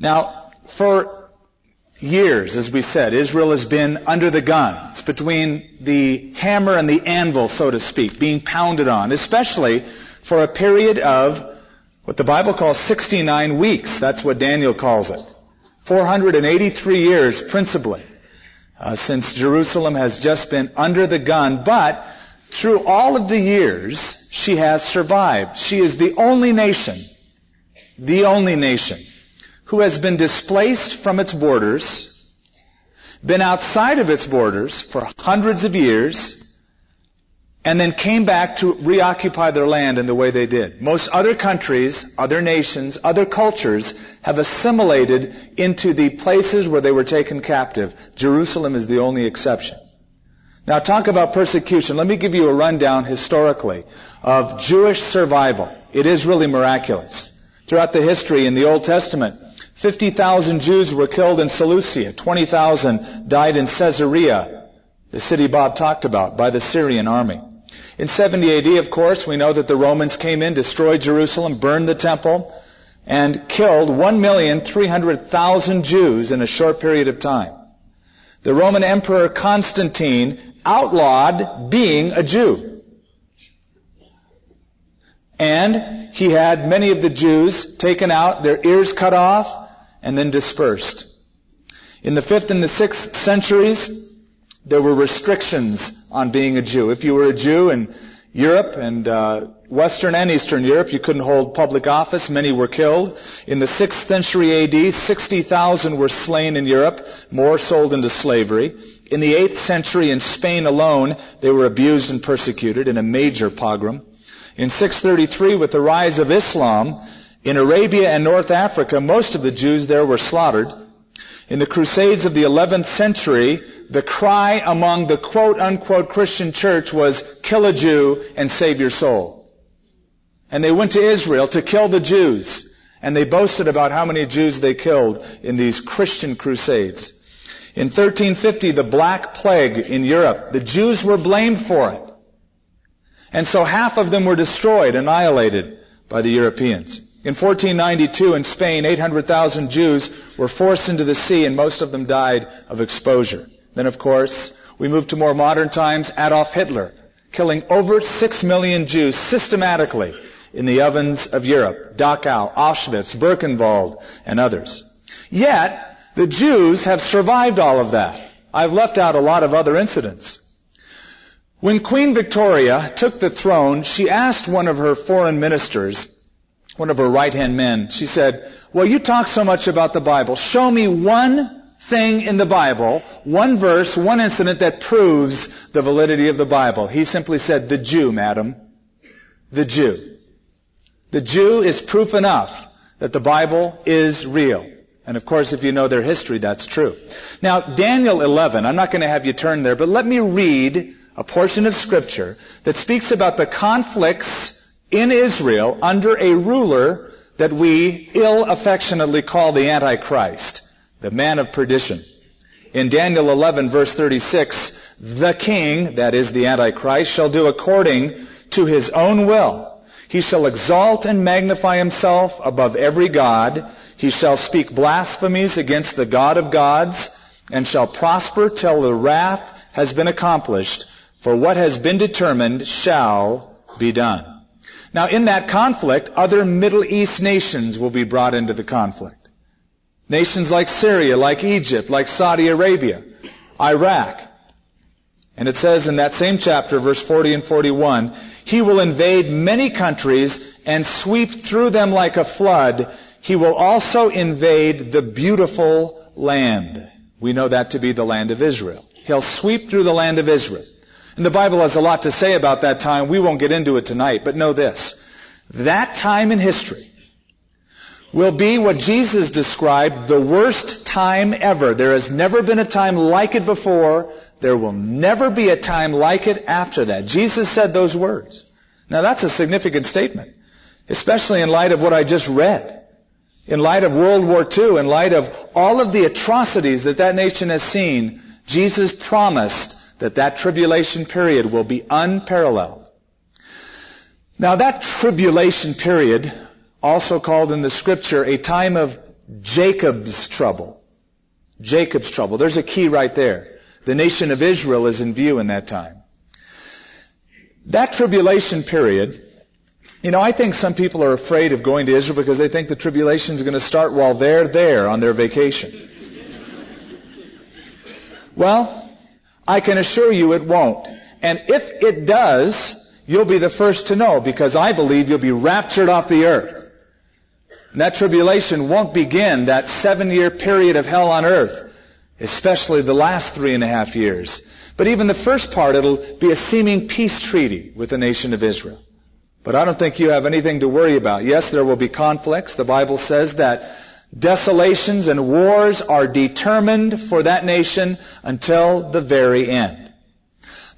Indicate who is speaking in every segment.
Speaker 1: Now, for years, as we said, Israel has been under the gun. It's between the hammer and the anvil, so to speak, being pounded on, especially for a period of what the Bible calls 69 weeks. That's what Daniel calls it. 483 years, principally, uh, since Jerusalem has just been under the gun, but through all of the years, she has survived. She is the only nation, the only nation, who has been displaced from its borders, been outside of its borders for hundreds of years, and then came back to reoccupy their land in the way they did. Most other countries, other nations, other cultures have assimilated into the places where they were taken captive. Jerusalem is the only exception. Now talk about persecution. Let me give you a rundown historically of Jewish survival. It is really miraculous. Throughout the history in the Old Testament, 50,000 Jews were killed in Seleucia. 20,000 died in Caesarea, the city Bob talked about, by the Syrian army. In 70 AD, of course, we know that the Romans came in, destroyed Jerusalem, burned the temple, and killed 1,300,000 Jews in a short period of time. The Roman Emperor Constantine outlawed being a Jew. And he had many of the Jews taken out, their ears cut off, and then dispersed. In the 5th and the 6th centuries, there were restrictions on being a Jew. If you were a Jew in Europe and uh, Western and Eastern Europe, you couldn't hold public office. Many were killed. In the 6th century AD, 60,000 were slain in Europe, more sold into slavery. In the 8th century in Spain alone, they were abused and persecuted in a major pogrom. In 633, with the rise of Islam, in Arabia and North Africa, most of the Jews there were slaughtered. In the Crusades of the 11th century, the cry among the quote unquote Christian church was, kill a Jew and save your soul. And they went to Israel to kill the Jews. And they boasted about how many Jews they killed in these Christian crusades. In 1350, the Black Plague in Europe, the Jews were blamed for it. And so half of them were destroyed, annihilated by the Europeans. In 1492 in Spain, 800,000 Jews were forced into the sea and most of them died of exposure. Then of course, we move to more modern times, Adolf Hitler, killing over 6 million Jews systematically in the ovens of Europe, Dachau, Auschwitz, Birkenwald, and others. Yet, the Jews have survived all of that. I've left out a lot of other incidents. When Queen Victoria took the throne, she asked one of her foreign ministers, one of her right-hand men, she said, well, you talk so much about the Bible. Show me one thing in the Bible, one verse, one incident that proves the validity of the Bible. He simply said, the Jew, madam. The Jew. The Jew is proof enough that the Bible is real. And of course, if you know their history, that's true. Now, Daniel 11, I'm not going to have you turn there, but let me read a portion of scripture that speaks about the conflicts in Israel under a ruler that we ill affectionately call the Antichrist, the man of perdition. In Daniel 11 verse 36, the king, that is the Antichrist, shall do according to his own will. He shall exalt and magnify himself above every God. He shall speak blasphemies against the God of gods and shall prosper till the wrath has been accomplished, for what has been determined shall be done. Now in that conflict, other Middle East nations will be brought into the conflict. Nations like Syria, like Egypt, like Saudi Arabia, Iraq. And it says in that same chapter, verse 40 and 41, He will invade many countries and sweep through them like a flood he will also invade the beautiful land. We know that to be the land of Israel. He'll sweep through the land of Israel. And the Bible has a lot to say about that time. We won't get into it tonight, but know this. That time in history will be what Jesus described the worst time ever. There has never been a time like it before. There will never be a time like it after that. Jesus said those words. Now that's a significant statement, especially in light of what I just read in light of World War II, in light of all of the atrocities that that nation has seen, Jesus promised that that tribulation period will be unparalleled. Now that tribulation period, also called in the scripture a time of Jacob's trouble. Jacob's trouble. There's a key right there. The nation of Israel is in view in that time. That tribulation period, you know, I think some people are afraid of going to Israel because they think the tribulation is going to start while they're there on their vacation. well, I can assure you it won't. And if it does, you'll be the first to know because I believe you'll be raptured off the earth. And that tribulation won't begin that seven year period of hell on earth, especially the last three and a half years. But even the first part, it'll be a seeming peace treaty with the nation of Israel. But I don't think you have anything to worry about. Yes, there will be conflicts. The Bible says that desolations and wars are determined for that nation until the very end.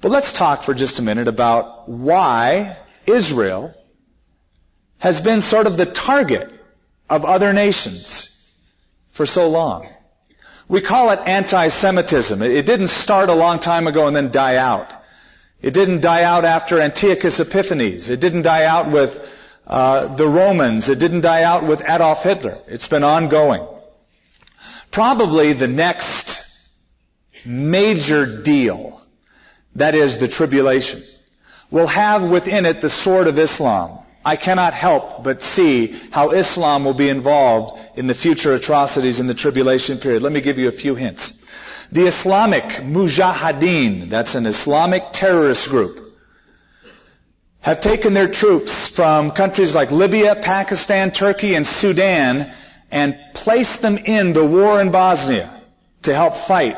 Speaker 1: But let's talk for just a minute about why Israel has been sort of the target of other nations for so long. We call it anti-Semitism. It didn't start a long time ago and then die out. It didn't die out after Antiochus Epiphanes. It didn't die out with uh, the Romans. It didn't die out with Adolf Hitler. It's been ongoing. Probably the next major deal, that is the tribulation, will have within it the sword of Islam. I cannot help but see how Islam will be involved in the future atrocities in the tribulation period. Let me give you a few hints. The Islamic Mujahideen, that's an Islamic terrorist group, have taken their troops from countries like Libya, Pakistan, Turkey, and Sudan and placed them in the war in Bosnia to help fight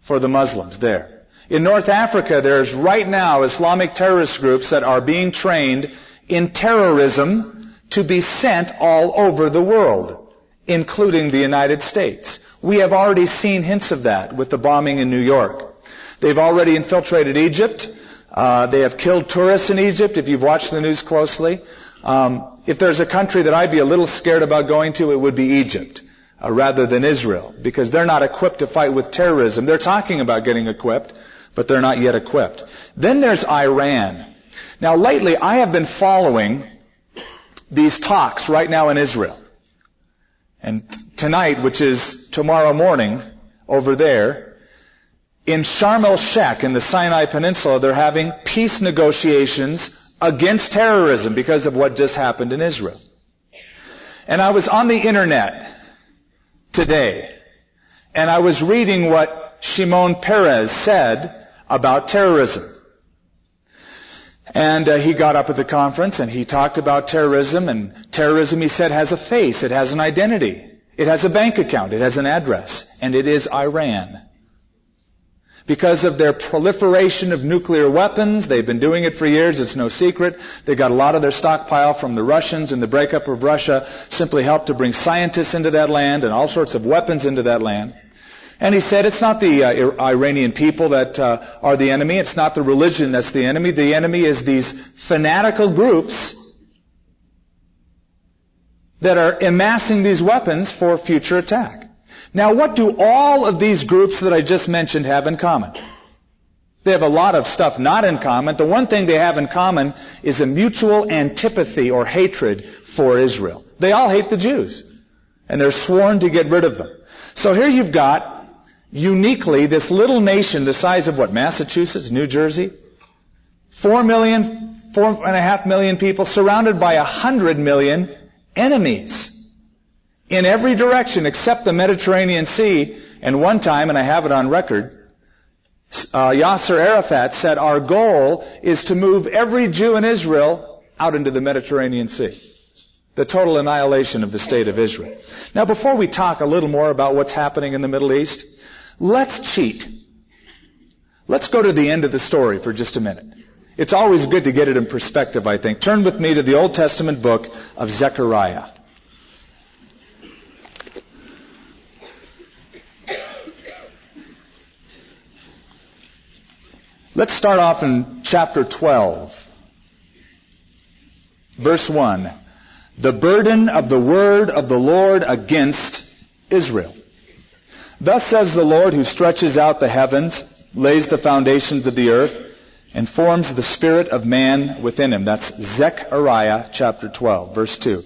Speaker 1: for the Muslims there. In North Africa, there's right now Islamic terrorist groups that are being trained in terrorism to be sent all over the world, including the United States. We have already seen hints of that with the bombing in New York. They've already infiltrated Egypt. Uh, they have killed tourists in Egypt, if you've watched the news closely. Um, if there's a country that I'd be a little scared about going to, it would be Egypt, uh, rather than Israel, because they're not equipped to fight with terrorism. They're talking about getting equipped, but they're not yet equipped. Then there's Iran. Now lately I have been following these talks right now in Israel. And tonight, which is tomorrow morning, over there, in Sharm el-Sheikh in the Sinai Peninsula, they're having peace negotiations against terrorism because of what just happened in Israel. And I was on the internet today, and I was reading what Shimon Peres said about terrorism. And uh, he got up at the conference and he talked about terrorism and terrorism he said has a face, it has an identity, it has a bank account, it has an address, and it is Iran. Because of their proliferation of nuclear weapons, they've been doing it for years, it's no secret. They got a lot of their stockpile from the Russians and the breakup of Russia simply helped to bring scientists into that land and all sorts of weapons into that land. And he said it's not the uh, Iranian people that uh, are the enemy. It's not the religion that's the enemy. The enemy is these fanatical groups that are amassing these weapons for future attack. Now what do all of these groups that I just mentioned have in common? They have a lot of stuff not in common. The one thing they have in common is a mutual antipathy or hatred for Israel. They all hate the Jews. And they're sworn to get rid of them. So here you've got uniquely this little nation the size of what, Massachusetts, New Jersey? Four million, four and a half million people surrounded by a hundred million enemies in every direction except the Mediterranean Sea. And one time, and I have it on record, uh, Yasser Arafat said our goal is to move every Jew in Israel out into the Mediterranean Sea. The total annihilation of the state of Israel. Now before we talk a little more about what's happening in the Middle East, Let's cheat. Let's go to the end of the story for just a minute. It's always good to get it in perspective, I think. Turn with me to the Old Testament book of Zechariah. Let's start off in chapter 12. Verse 1. The burden of the word of the Lord against Israel. Thus says the Lord who stretches out the heavens, lays the foundations of the earth, and forms the spirit of man within him. That's Zechariah chapter 12, verse 2.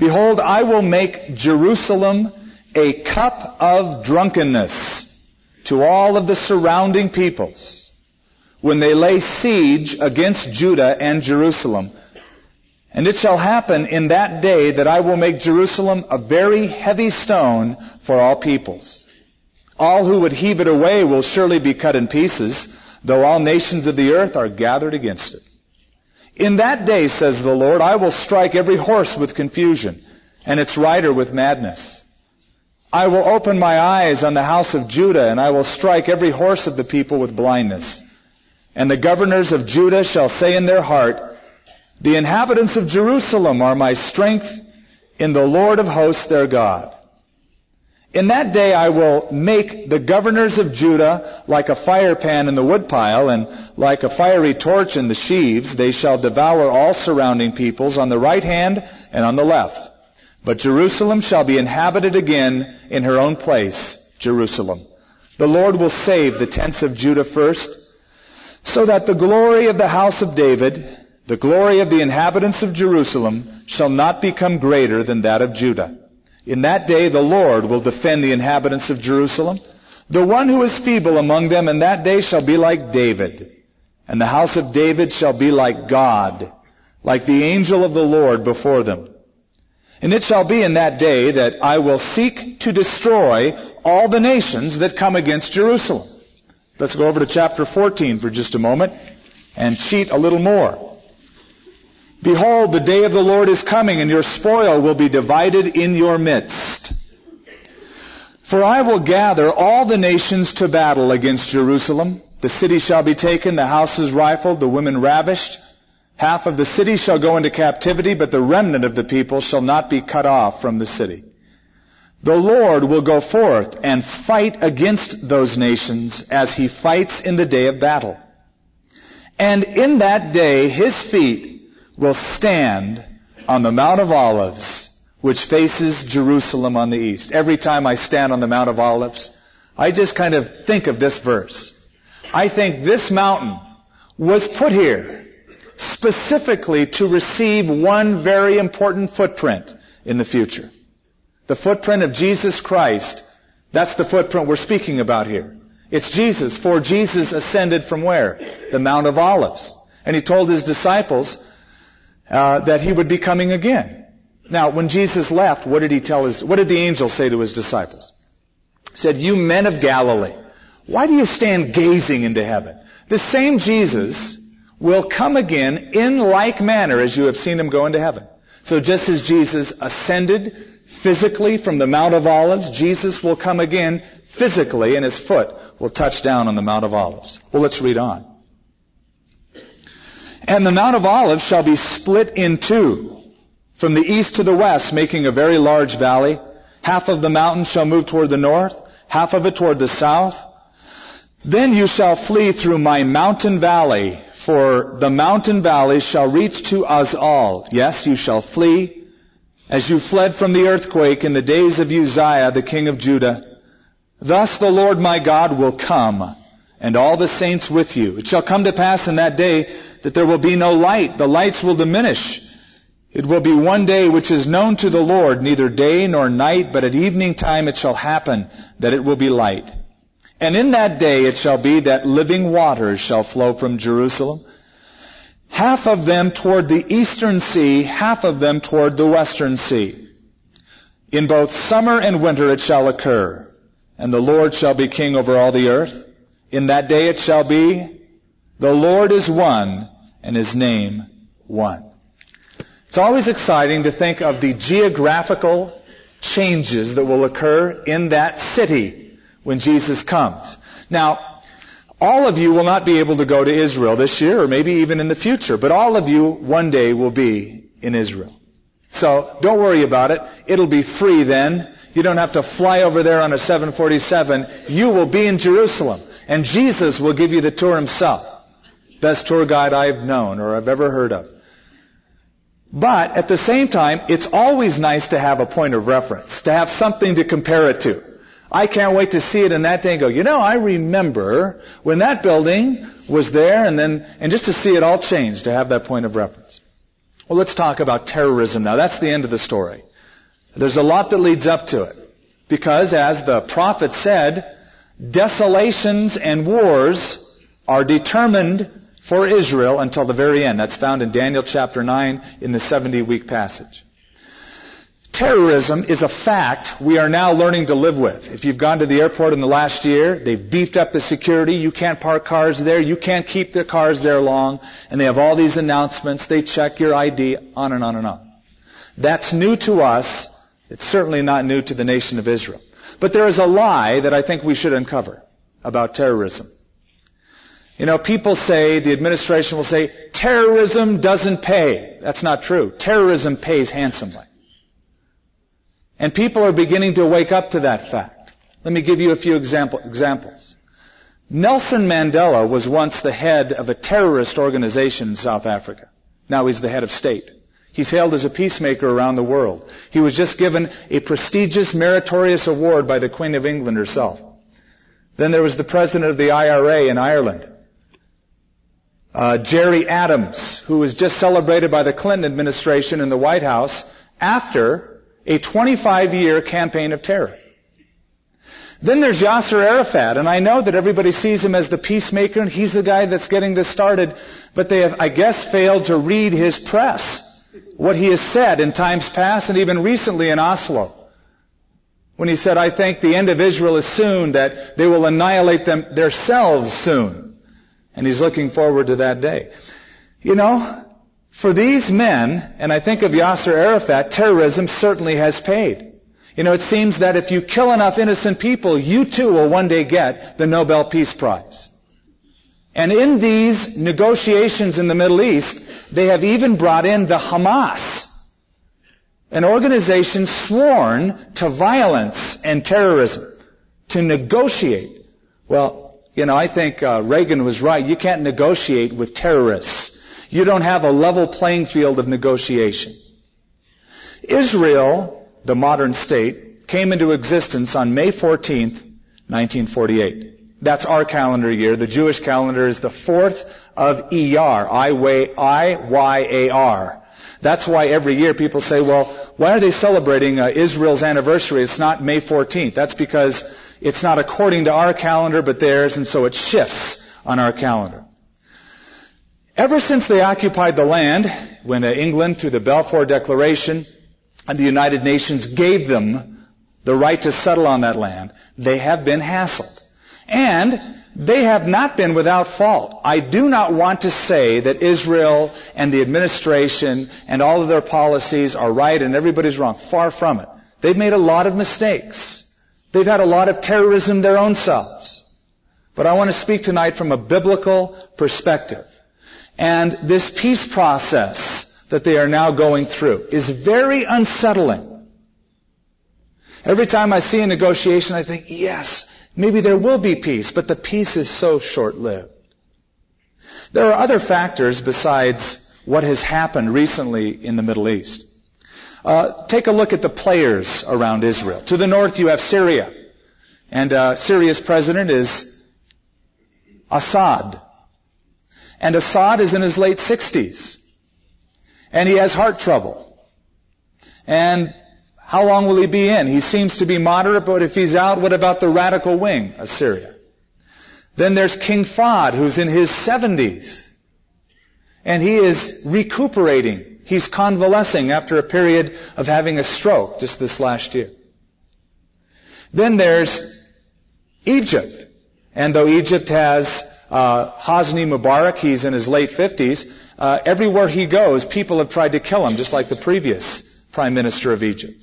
Speaker 1: Behold, I will make Jerusalem a cup of drunkenness to all of the surrounding peoples when they lay siege against Judah and Jerusalem. And it shall happen in that day that I will make Jerusalem a very heavy stone for all peoples. All who would heave it away will surely be cut in pieces, though all nations of the earth are gathered against it. In that day, says the Lord, I will strike every horse with confusion, and its rider with madness. I will open my eyes on the house of Judah, and I will strike every horse of the people with blindness. And the governors of Judah shall say in their heart, The inhabitants of Jerusalem are my strength in the Lord of hosts their God. In that day I will make the governors of Judah like a fire pan in the woodpile, and like a fiery torch in the sheaves. They shall devour all surrounding peoples on the right hand and on the left. But Jerusalem shall be inhabited again in her own place, Jerusalem. The Lord will save the tents of Judah first, so that the glory of the house of David, the glory of the inhabitants of Jerusalem, shall not become greater than that of Judah. In that day the Lord will defend the inhabitants of Jerusalem. The one who is feeble among them in that day shall be like David, and the house of David shall be like God, like the angel of the Lord before them. And it shall be in that day that I will seek to destroy all the nations that come against Jerusalem. Let's go over to chapter 14 for just a moment and cheat a little more. Behold, the day of the Lord is coming and your spoil will be divided in your midst. For I will gather all the nations to battle against Jerusalem. The city shall be taken, the houses rifled, the women ravished, Half of the city shall go into captivity, but the remnant of the people shall not be cut off from the city. The Lord will go forth and fight against those nations as he fights in the day of battle. And in that day his feet will stand on the Mount of Olives, which faces Jerusalem on the east. Every time I stand on the Mount of Olives, I just kind of think of this verse. I think this mountain was put here specifically to receive one very important footprint in the future. The footprint of Jesus Christ. That's the footprint we're speaking about here. It's Jesus, for Jesus ascended from where? The Mount of Olives. And he told his disciples uh, that he would be coming again. Now, when Jesus left, what did he tell his, what did the angel say to his disciples? He said, you men of Galilee, why do you stand gazing into heaven? The same Jesus will come again in like manner as you have seen him go into heaven. So just as Jesus ascended physically from the Mount of Olives, Jesus will come again physically and his foot will touch down on the Mount of Olives. Well, let's read on. And the Mount of Olives shall be split in two from the east to the west, making a very large valley. Half of the mountain shall move toward the north, half of it toward the south. Then you shall flee through my mountain valley, for the mountain valley shall reach to us all. Yes, you shall flee as you fled from the earthquake in the days of Uzziah, the king of Judah. Thus the Lord my God will come, and all the saints with you. It shall come to pass in that day that there will be no light. The lights will diminish. It will be one day which is known to the Lord, neither day nor night, but at evening time it shall happen that it will be light. And in that day it shall be that living waters shall flow from Jerusalem, half of them toward the eastern sea, half of them toward the western sea. In both summer and winter it shall occur, and the Lord shall be king over all the earth. In that day it shall be, the Lord is one, and his name one. It's always exciting to think of the geographical changes that will occur in that city when Jesus comes. Now, all of you will not be able to go to Israel this year or maybe even in the future, but all of you one day will be in Israel. So don't worry about it. It'll be free then. You don't have to fly over there on a 747. You will be in Jerusalem and Jesus will give you the tour himself. Best tour guide I've known or I've ever heard of. But at the same time, it's always nice to have a point of reference, to have something to compare it to. I can't wait to see it in that day and go, you know, I remember when that building was there and then, and just to see it all change, to have that point of reference. Well, let's talk about terrorism now. That's the end of the story. There's a lot that leads up to it. Because as the prophet said, desolations and wars are determined for Israel until the very end. That's found in Daniel chapter 9 in the 70 week passage. Terrorism is a fact we are now learning to live with. If you've gone to the airport in the last year, they've beefed up the security. You can't park cars there. You can't keep the cars there long. And they have all these announcements. They check your ID, on and on and on. That's new to us. It's certainly not new to the nation of Israel. But there is a lie that I think we should uncover about terrorism. You know, people say, the administration will say, terrorism doesn't pay. That's not true. Terrorism pays handsomely. And people are beginning to wake up to that fact. Let me give you a few example, examples. Nelson Mandela was once the head of a terrorist organization in South Africa. Now he's the head of state. He's hailed as a peacemaker around the world. He was just given a prestigious meritorious award by the Queen of England herself. Then there was the president of the IRA in Ireland, uh, Gerry Adams, who was just celebrated by the Clinton administration in the White House after a 25 year campaign of terror. Then there's Yasser Arafat, and I know that everybody sees him as the peacemaker, and he's the guy that's getting this started, but they have, I guess, failed to read his press. What he has said in times past, and even recently in Oslo. When he said, I think the end of Israel is soon, that they will annihilate them themselves soon. And he's looking forward to that day. You know, for these men, and I think of Yasser Arafat, terrorism certainly has paid. You know, it seems that if you kill enough innocent people, you too will one day get the Nobel Peace Prize. And in these negotiations in the Middle East, they have even brought in the Hamas, an organization sworn to violence and terrorism, to negotiate. Well, you know, I think uh, Reagan was right. You can't negotiate with terrorists. You don't have a level playing field of negotiation. Israel, the modern state, came into existence on May 14th, 1948. That's our calendar year. The Jewish calendar is the 4th of Iyar, I-Y-A-R. That's why every year people say, well, why are they celebrating uh, Israel's anniversary? It's not May 14th. That's because it's not according to our calendar, but theirs, and so it shifts on our calendar. Ever since they occupied the land, when uh, England, through the Balfour Declaration and the United Nations gave them the right to settle on that land, they have been hassled. And they have not been without fault. I do not want to say that Israel and the administration and all of their policies are right and everybody's wrong. Far from it. They've made a lot of mistakes. They've had a lot of terrorism their own selves. But I want to speak tonight from a biblical perspective. And this peace process that they are now going through is very unsettling. Every time I see a negotiation, I think, yes, maybe there will be peace, but the peace is so short-lived. There are other factors besides what has happened recently in the Middle East. Uh, take a look at the players around Israel. To the north, you have Syria, and uh, Syria's president is Assad. And Assad is in his late 60s. And he has heart trouble. And how long will he be in? He seems to be moderate, but if he's out, what about the radical wing of Syria? Then there's King Fahd, who's in his 70s. And he is recuperating. He's convalescing after a period of having a stroke just this last year. Then there's Egypt. And though Egypt has uh, Hosni Mubarak, he's in his late 50s. Uh, everywhere he goes, people have tried to kill him, just like the previous prime minister of Egypt.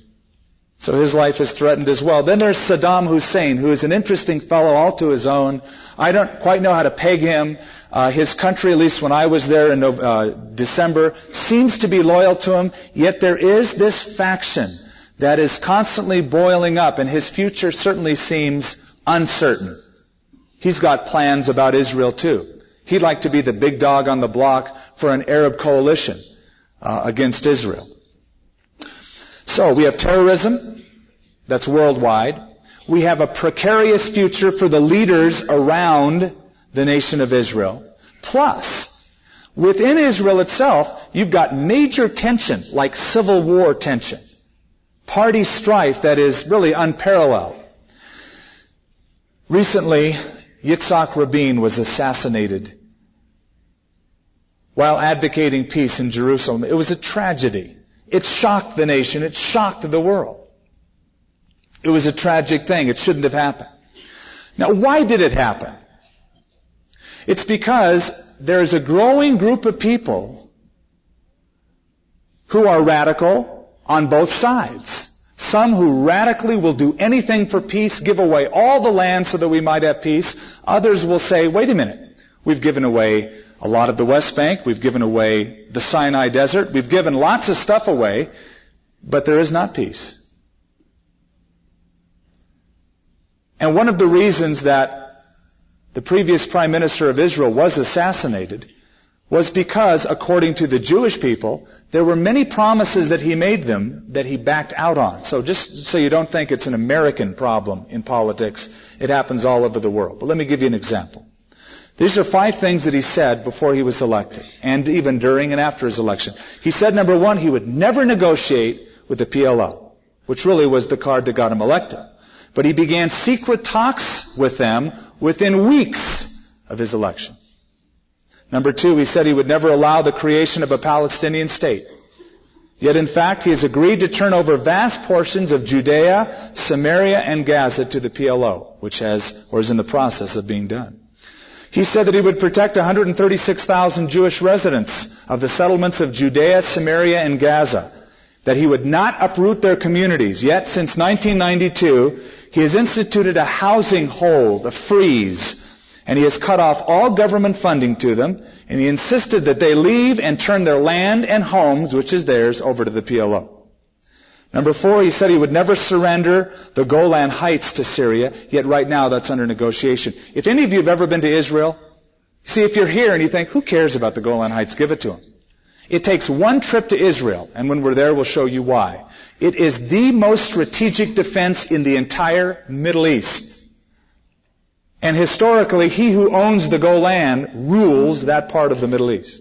Speaker 1: So his life is threatened as well. Then there's Saddam Hussein, who is an interesting fellow all to his own. I don't quite know how to peg him. Uh, his country, at least when I was there in uh, December, seems to be loyal to him. Yet there is this faction that is constantly boiling up, and his future certainly seems uncertain. He's got plans about Israel too. He'd like to be the big dog on the block for an Arab coalition uh, against Israel. So we have terrorism that's worldwide. We have a precarious future for the leaders around the nation of Israel. Plus, within Israel itself, you've got major tension, like civil war tension. party strife that is really unparalleled. Recently, Yitzhak Rabin was assassinated while advocating peace in Jerusalem. It was a tragedy. It shocked the nation. It shocked the world. It was a tragic thing. It shouldn't have happened. Now, why did it happen? It's because there is a growing group of people who are radical on both sides. Some who radically will do anything for peace, give away all the land so that we might have peace. Others will say, wait a minute, we've given away a lot of the West Bank, we've given away the Sinai Desert, we've given lots of stuff away, but there is not peace. And one of the reasons that the previous Prime Minister of Israel was assassinated was because, according to the Jewish people, there were many promises that he made them that he backed out on. So just so you don't think it's an American problem in politics, it happens all over the world. But let me give you an example. These are five things that he said before he was elected, and even during and after his election. He said, number one, he would never negotiate with the PLO, which really was the card that got him elected. But he began secret talks with them within weeks of his election. Number two, he said he would never allow the creation of a Palestinian state. Yet in fact, he has agreed to turn over vast portions of Judea, Samaria, and Gaza to the PLO, which has, or is in the process of being done. He said that he would protect 136,000 Jewish residents of the settlements of Judea, Samaria, and Gaza. That he would not uproot their communities. Yet since 1992, he has instituted a housing hold, a freeze, and he has cut off all government funding to them, and he insisted that they leave and turn their land and homes, which is theirs, over to the PLO. Number four, he said he would never surrender the Golan Heights to Syria, yet right now that's under negotiation. If any of you have ever been to Israel, see if you're here and you think, who cares about the Golan Heights? Give it to them. It takes one trip to Israel, and when we're there, we'll show you why. It is the most strategic defense in the entire Middle East. And historically, he who owns the Golan rules that part of the Middle East.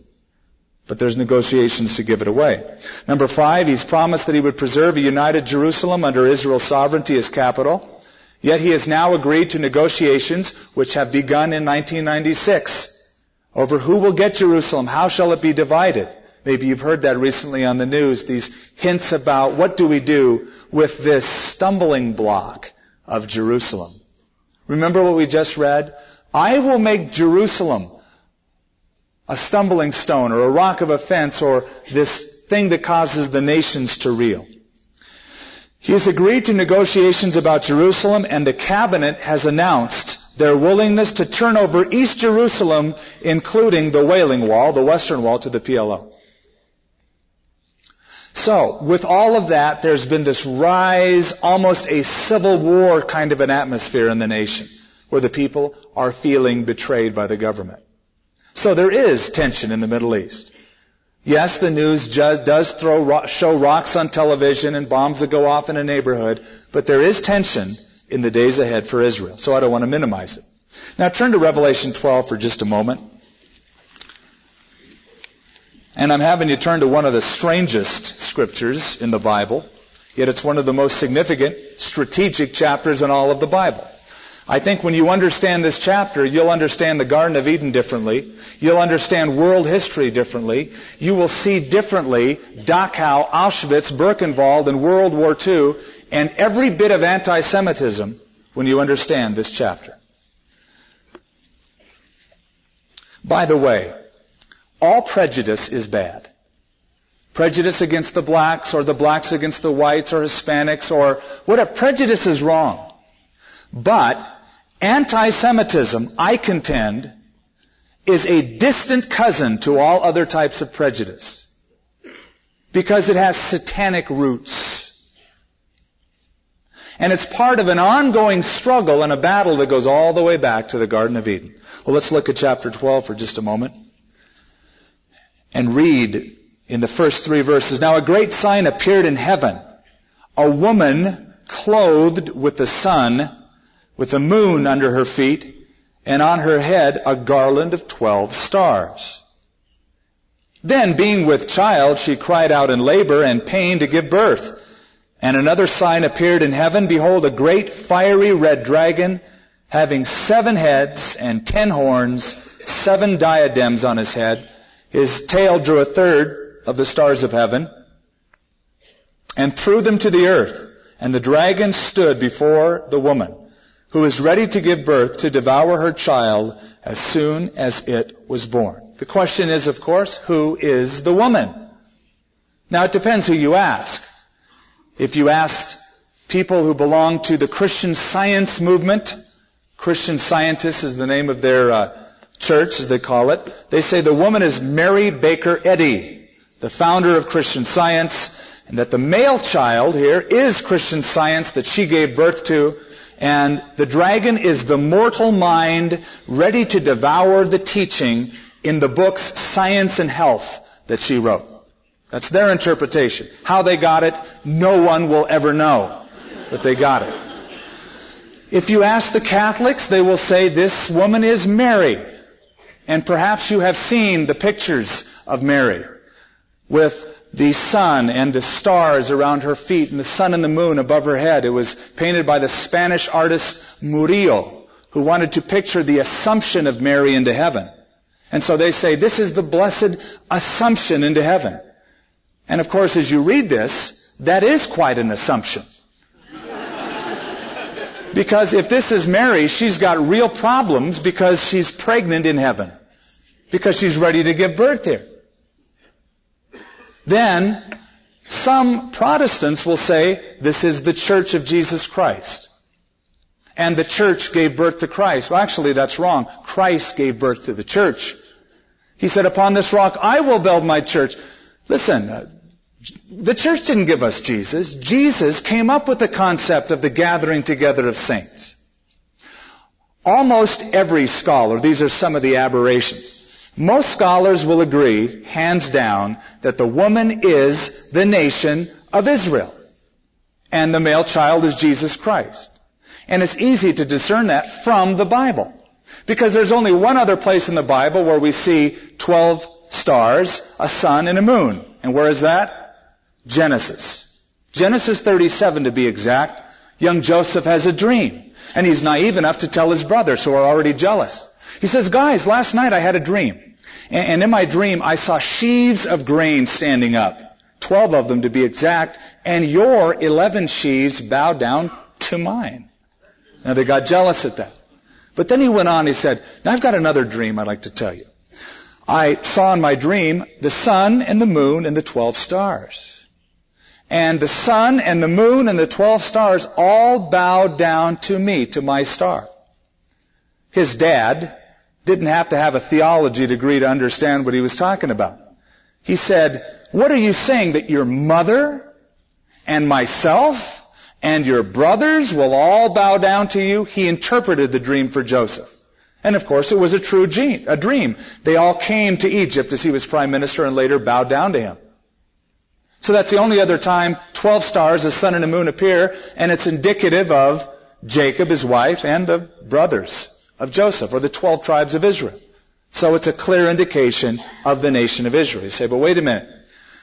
Speaker 1: But there's negotiations to give it away. Number five, he's promised that he would preserve a united Jerusalem under Israel's sovereignty as capital. Yet he has now agreed to negotiations which have begun in 1996 over who will get Jerusalem, how shall it be divided. Maybe you've heard that recently on the news, these hints about what do we do with this stumbling block of Jerusalem. Remember what we just read? I will make Jerusalem a stumbling stone or a rock of offense or this thing that causes the nations to reel. He has agreed to negotiations about Jerusalem and the cabinet has announced their willingness to turn over East Jerusalem, including the Wailing Wall, the Western Wall, to the PLO. So, with all of that, there's been this rise, almost a civil war kind of an atmosphere in the nation, where the people are feeling betrayed by the government. So there is tension in the Middle East. Yes, the news does throw, show rocks on television and bombs that go off in a neighborhood, but there is tension in the days ahead for Israel. So I don't want to minimize it. Now turn to Revelation 12 for just a moment. And I'm having you turn to one of the strangest scriptures in the Bible, yet it's one of the most significant strategic chapters in all of the Bible. I think when you understand this chapter, you'll understand the Garden of Eden differently. You'll understand world history differently. You will see differently Dachau, Auschwitz, Birkenwald, and World War II, and every bit of anti-Semitism when you understand this chapter. By the way, all prejudice is bad. Prejudice against the blacks or the blacks against the whites or Hispanics or whatever. Prejudice is wrong. But Anti-Semitism, I contend, is a distant cousin to all other types of prejudice. Because it has satanic roots. And it's part of an ongoing struggle and a battle that goes all the way back to the Garden of Eden. Well, let's look at chapter 12 for just a moment. And read in the first three verses. Now a great sign appeared in heaven. A woman clothed with the sun with the moon under her feet, and on her head a garland of twelve stars. Then, being with child, she cried out in labor and pain to give birth. And another sign appeared in heaven. Behold, a great fiery red dragon having seven heads and ten horns, seven diadems on his head. His tail drew a third of the stars of heaven and threw them to the earth. And the dragon stood before the woman who was ready to give birth to devour her child as soon as it was born. The question is, of course, who is the woman? Now it depends who you ask. If you asked people who belong to the Christian science movement, Christian scientists is the name of their uh, church, as they call it, they say the woman is Mary Baker Eddy, the founder of Christian science, and that the male child here is Christian science that she gave birth to, and the dragon is the mortal mind ready to devour the teaching in the books Science and Health that she wrote. That's their interpretation. How they got it, no one will ever know that they got it. If you ask the Catholics, they will say this woman is Mary. And perhaps you have seen the pictures of Mary with the sun and the stars around her feet and the sun and the moon above her head. It was painted by the Spanish artist Murillo, who wanted to picture the assumption of Mary into heaven. And so they say this is the blessed assumption into heaven. And of course, as you read this, that is quite an assumption. Because if this is Mary, she's got real problems because she's pregnant in heaven. Because she's ready to give birth here. Then, some Protestants will say, this is the Church of Jesus Christ. And the church gave birth to Christ. Well, actually, that's wrong. Christ gave birth to the church. He said, upon this rock I will build my church. Listen, the church didn't give us Jesus. Jesus came up with the concept of the gathering together of saints. Almost every scholar, these are some of the aberrations, most scholars will agree, hands down, that the woman is the nation of Israel. And the male child is Jesus Christ. And it's easy to discern that from the Bible. Because there's only one other place in the Bible where we see 12 stars, a sun, and a moon. And where is that? Genesis. Genesis 37 to be exact. Young Joseph has a dream. And he's naive enough to tell his brothers who are already jealous. He says, guys, last night I had a dream. And in my dream, I saw sheaves of grain standing up. Twelve of them to be exact. And your eleven sheaves bowed down to mine. Now they got jealous at that. But then he went on, he said, now I've got another dream I'd like to tell you. I saw in my dream the sun and the moon and the twelve stars. And the sun and the moon and the twelve stars all bowed down to me, to my star. His dad, didn't have to have a theology degree to understand what he was talking about. He said, what are you saying that your mother and myself and your brothers will all bow down to you? He interpreted the dream for Joseph. And of course it was a true dream. They all came to Egypt as he was prime minister and later bowed down to him. So that's the only other time 12 stars, the sun and the moon appear, and it's indicative of Jacob, his wife, and the brothers of Joseph, or the 12 tribes of Israel. So it's a clear indication of the nation of Israel. You say, but wait a minute.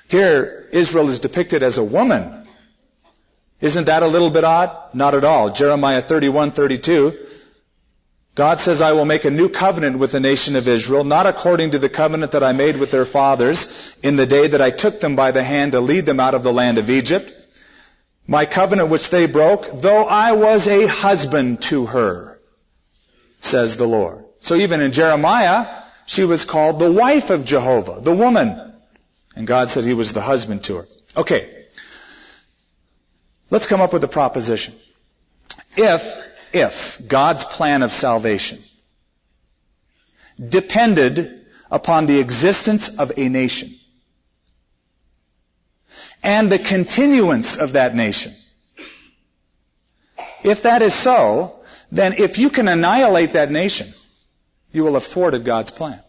Speaker 1: Here, Israel is depicted as a woman. Isn't that a little bit odd? Not at all. Jeremiah 31, 32. God says, I will make a new covenant with the nation of Israel, not according to the covenant that I made with their fathers in the day that I took them by the hand to lead them out of the land of Egypt. My covenant which they broke, though I was a husband to her says the Lord. So even in Jeremiah, she was called the wife of Jehovah, the woman. And God said he was the husband to her. Okay. Let's come up with a proposition. If, if God's plan of salvation depended upon the existence of a nation and the continuance of that nation, if that is so, then if you can annihilate that nation, you will have thwarted God's plan.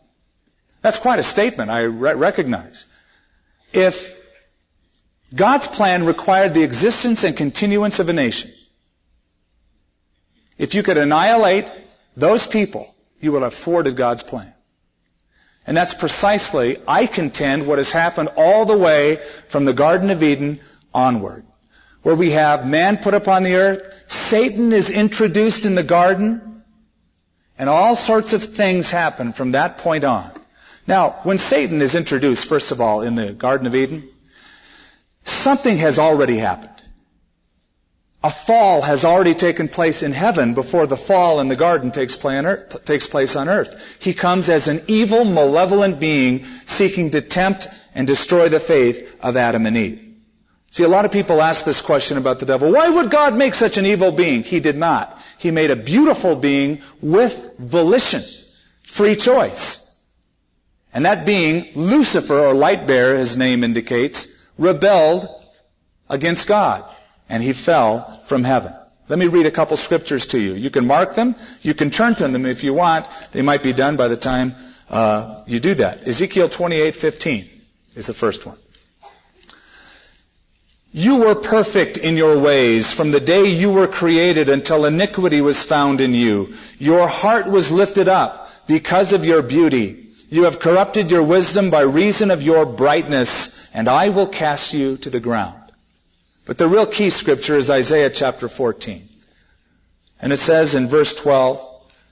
Speaker 1: That's quite a statement, I re- recognize. If God's plan required the existence and continuance of a nation, if you could annihilate those people, you would have thwarted God's plan. And that's precisely, I contend, what has happened all the way from the Garden of Eden onward. where we have man put upon the earth, Satan is introduced in the garden, and all sorts of things happen from that point on. Now, when Satan is introduced, first of all, in the Garden of Eden, something has already happened. A fall has already taken place in heaven before the fall in the garden takes place on earth. He comes as an evil, malevolent being seeking to tempt and destroy the faith of Adam and Eve. See, a lot of people ask this question about the devil. Why would God make such an evil being? He did not. He made a beautiful being with volition, free choice. And that being, Lucifer, or light bearer, his name indicates, rebelled against God. And he fell from heaven. Let me read a couple scriptures to you. You can mark them. You can turn to them if you want. They might be done by the time uh, you do that. Ezekiel 28:15 is the first one. You were perfect in your ways from the day you were created until iniquity was found in you. Your heart was lifted up because of your beauty. You have corrupted your wisdom by reason of your brightness, and I will cast you to the ground. But the real key scripture is Isaiah chapter 14. And it says in verse 12,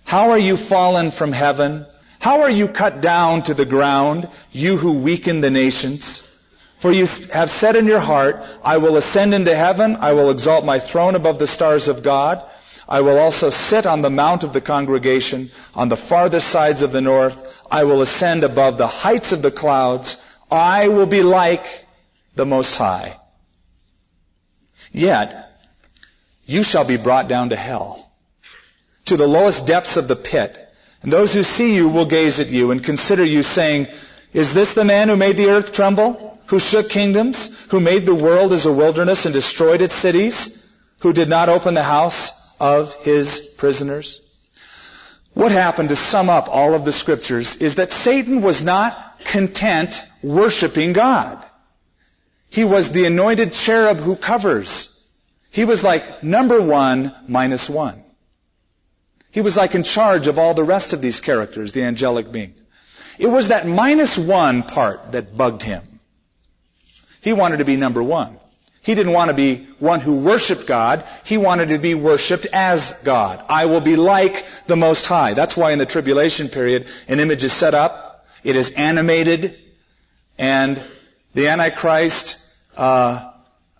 Speaker 1: How are you fallen from heaven? How are you cut down to the ground, you who weaken the nations? For you have said in your heart, I will ascend into heaven, I will exalt my throne above the stars of God. I will also sit on the mount of the congregation on the farthest sides of the north. I will ascend above the heights of the clouds. I will be like the Most High. Yet, you shall be brought down to hell, to the lowest depths of the pit. And those who see you will gaze at you and consider you saying, is this the man who made the earth tremble? Who shook kingdoms? Who made the world as a wilderness and destroyed its cities? Who did not open the house of his prisoners. What happened to sum up all of the scriptures is that Satan was not content worshiping God. He was the anointed cherub who covers. He was like number one minus one. He was like in charge of all the rest of these characters, the angelic beings. It was that minus one part that bugged him. He wanted to be number one. He didn't want to be one who worshiped God. He wanted to be worshiped as God. I will be like the Most High. That's why in the tribulation period, an image is set up. It is animated, and the Antichrist uh,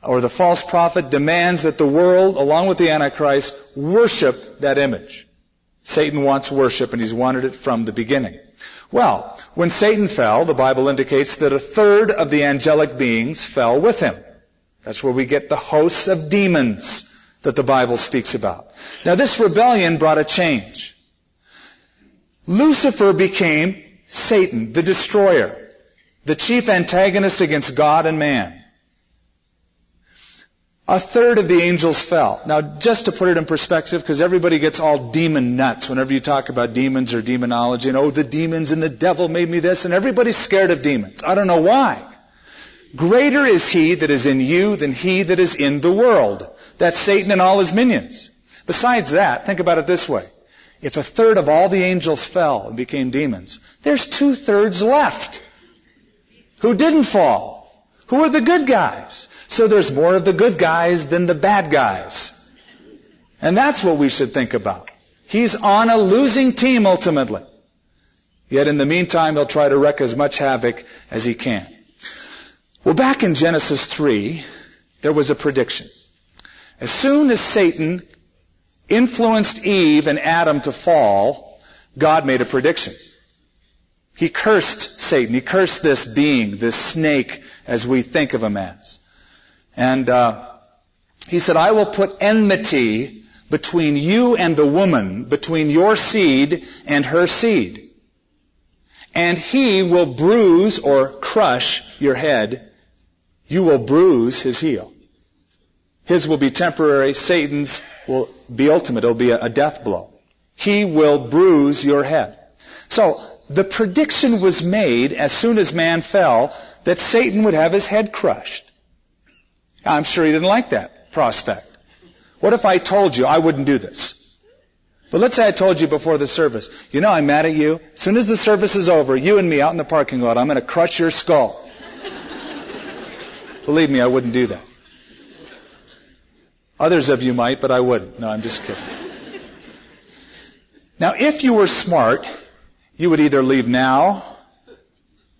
Speaker 1: or the false prophet demands that the world, along with the Antichrist, worship that image. Satan wants worship, and he's wanted it from the beginning. Well, when Satan fell, the Bible indicates that a third of the angelic beings fell with him. That's where we get the hosts of demons that the Bible speaks about. Now this rebellion brought a change. Lucifer became Satan, the destroyer, the chief antagonist against God and man. A third of the angels fell. Now, just to put it in perspective, because everybody gets all demon nuts whenever you talk about demons or demonology, and oh, the demons and the devil made me this, and everybody's scared of demons. I don't know why. Greater is he that is in you than he that is in the world. That's Satan and all his minions. Besides that, think about it this way. If a third of all the angels fell and became demons, there's two thirds left who didn't fall. Who are the good guys? So there's more of the good guys than the bad guys. And that's what we should think about. He's on a losing team ultimately. Yet in the meantime, he'll try to wreak as much havoc as he can. Well, back in Genesis 3, there was a prediction. As soon as Satan influenced Eve and Adam to fall, God made a prediction. He cursed Satan. He cursed this being, this snake, as we think of him as. And uh, he said, I will put enmity between you and the woman, between your seed and her seed. And he will bruise or crush your head, you will bruise his heel. His will be temporary. Satan's will be ultimate. It'll be a, death blow. He will bruise your head. So, the prediction was made as soon as man fell that Satan would have his head crushed. I'm sure he didn't like that prospect. What if I told you I wouldn't do this? But let's say I told you before the service, you know I'm mad at you. As soon as the service is over, you and me out in the parking lot, I'm going to crush your skull. Believe me, I wouldn't do that. Others of you might, but I wouldn't. No, I'm just kidding. Now, if you were smart, you would either leave now,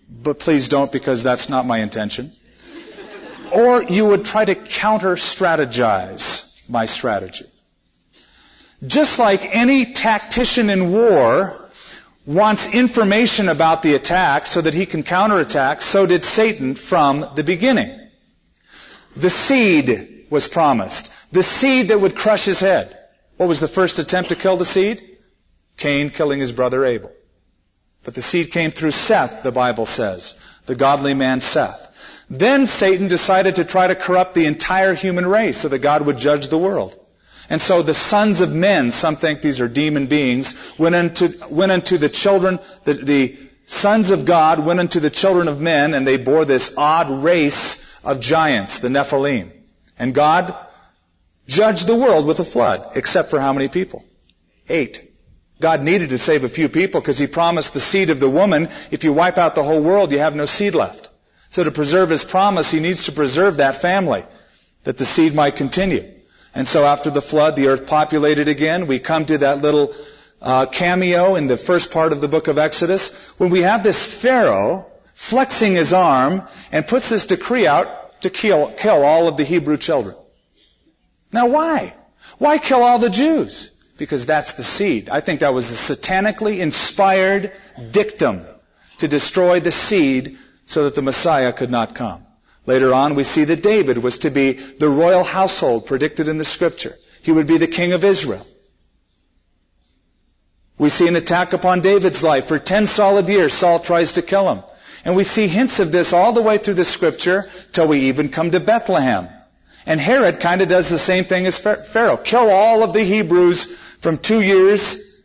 Speaker 1: but please don't because that's not my intention, or you would try to counter strategize my strategy. Just like any tactician in war wants information about the attack so that he can counterattack, so did Satan from the beginning. The seed was promised. The seed that would crush his head. What was the first attempt to kill the seed? Cain killing his brother Abel. But the seed came through Seth, the Bible says. The godly man Seth. Then Satan decided to try to corrupt the entire human race so that God would judge the world. And so the sons of men, some think these are demon beings, went into, went into the children, the, the sons of God went into the children of men and they bore this odd race of giants, the Nephilim. And God judged the world with a flood, except for how many people? Eight. God needed to save a few people because He promised the seed of the woman, if you wipe out the whole world, you have no seed left. So to preserve His promise, He needs to preserve that family, that the seed might continue. And so after the flood, the earth populated again. We come to that little uh, cameo in the first part of the book of Exodus when we have this Pharaoh flexing his arm and puts this decree out to kill, kill all of the Hebrew children. Now why? Why kill all the Jews? Because that's the seed. I think that was a satanically inspired dictum to destroy the seed so that the Messiah could not come. Later on, we see that David was to be the royal household predicted in the scripture. He would be the king of Israel. We see an attack upon David's life. For ten solid years, Saul tries to kill him. And we see hints of this all the way through the scripture till we even come to Bethlehem. And Herod kind of does the same thing as Pharaoh. Kill all of the Hebrews from two years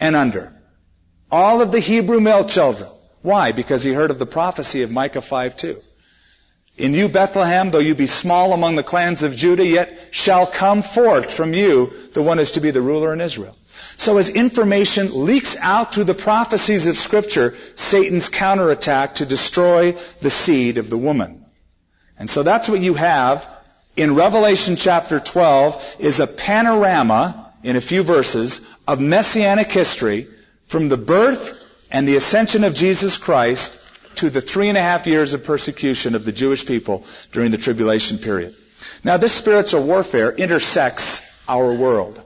Speaker 1: and under. All of the Hebrew male children. Why? Because he heard of the prophecy of Micah 5:2. In you, Bethlehem, though you be small among the clans of Judah, yet shall come forth from you the one is to be the ruler in Israel. So as information leaks out through the prophecies of scripture, Satan's counterattack to destroy the seed of the woman. And so that's what you have in Revelation chapter 12 is a panorama in a few verses of messianic history from the birth and the ascension of Jesus Christ to the three and a half years of persecution of the Jewish people during the tribulation period. Now this spiritual warfare intersects our world.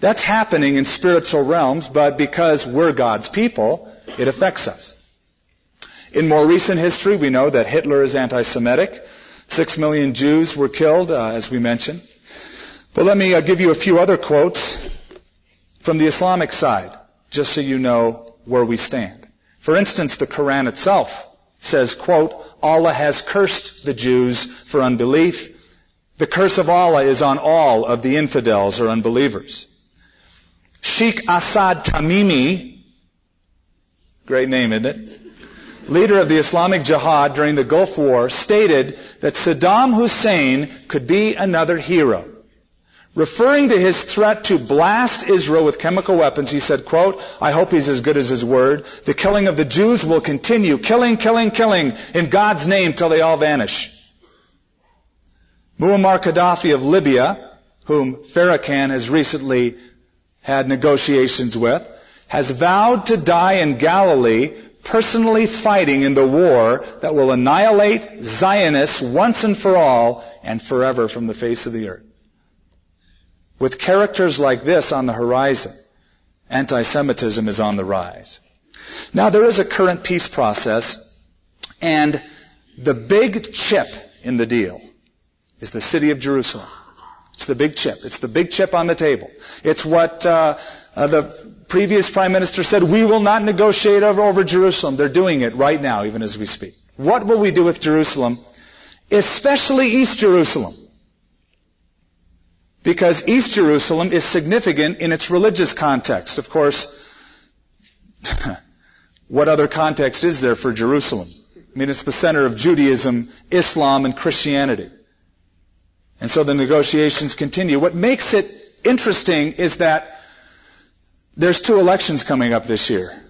Speaker 1: That's happening in spiritual realms, but because we're God's people, it affects us. In more recent history, we know that Hitler is anti-Semitic. Six million Jews were killed, uh, as we mentioned. But let me uh, give you a few other quotes from the Islamic side, just so you know where we stand. For instance, the Quran itself says, quote, Allah has cursed the Jews for unbelief. The curse of Allah is on all of the infidels or unbelievers. Sheikh Asad Tamimi, great name, isn't it? Leader of the Islamic Jihad during the Gulf War stated that Saddam Hussein could be another hero. Referring to his threat to blast Israel with chemical weapons, he said, quote, I hope he's as good as his word. The killing of the Jews will continue. Killing, killing, killing in God's name till they all vanish. Muammar Gaddafi of Libya, whom Farrakhan has recently had negotiations with, has vowed to die in Galilee personally fighting in the war that will annihilate Zionists once and for all and forever from the face of the earth. With characters like this on the horizon, anti-Semitism is on the rise. Now there is a current peace process, and the big chip in the deal is the city of Jerusalem. It's the big chip. It's the big chip on the table. It's what uh, uh, the previous prime minister said. We will not negotiate over, over Jerusalem. They're doing it right now, even as we speak. What will we do with Jerusalem, especially East Jerusalem? Because East Jerusalem is significant in its religious context. Of course, what other context is there for Jerusalem? I mean, it's the center of Judaism, Islam, and Christianity. And so the negotiations continue. What makes it interesting is that there's two elections coming up this year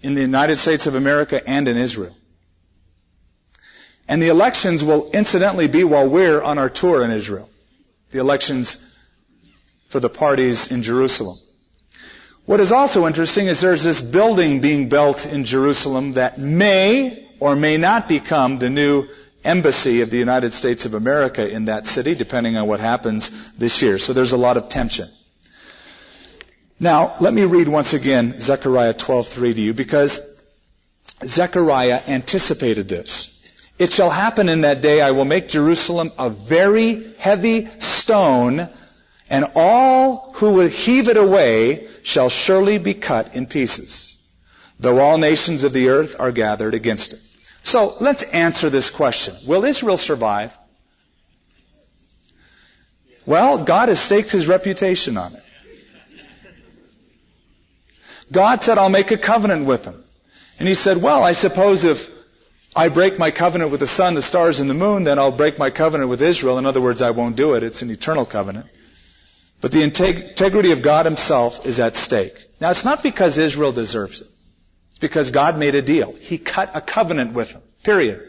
Speaker 1: in the United States of America and in Israel. And the elections will incidentally be while we're on our tour in Israel. The elections for the parties in Jerusalem. What is also interesting is there's this building being built in Jerusalem that may or may not become the new embassy of the United States of America in that city, depending on what happens this year. So there's a lot of tension. Now, let me read once again Zechariah 12:3 to you because Zechariah anticipated this. It shall happen in that day I will make Jerusalem a very heavy stone and all who would heave it away shall surely be cut in pieces, though all nations of the earth are gathered against it. So let's answer this question. Will Israel survive? Well, God has staked his reputation on it. God said, I'll make a covenant with them. And he said, well, I suppose if I break my covenant with the sun, the stars, and the moon, then I'll break my covenant with Israel. In other words, I won't do it. It's an eternal covenant. But the integrity of God himself is at stake. Now, it's not because Israel deserves it. It's because God made a deal. He cut a covenant with them. Period.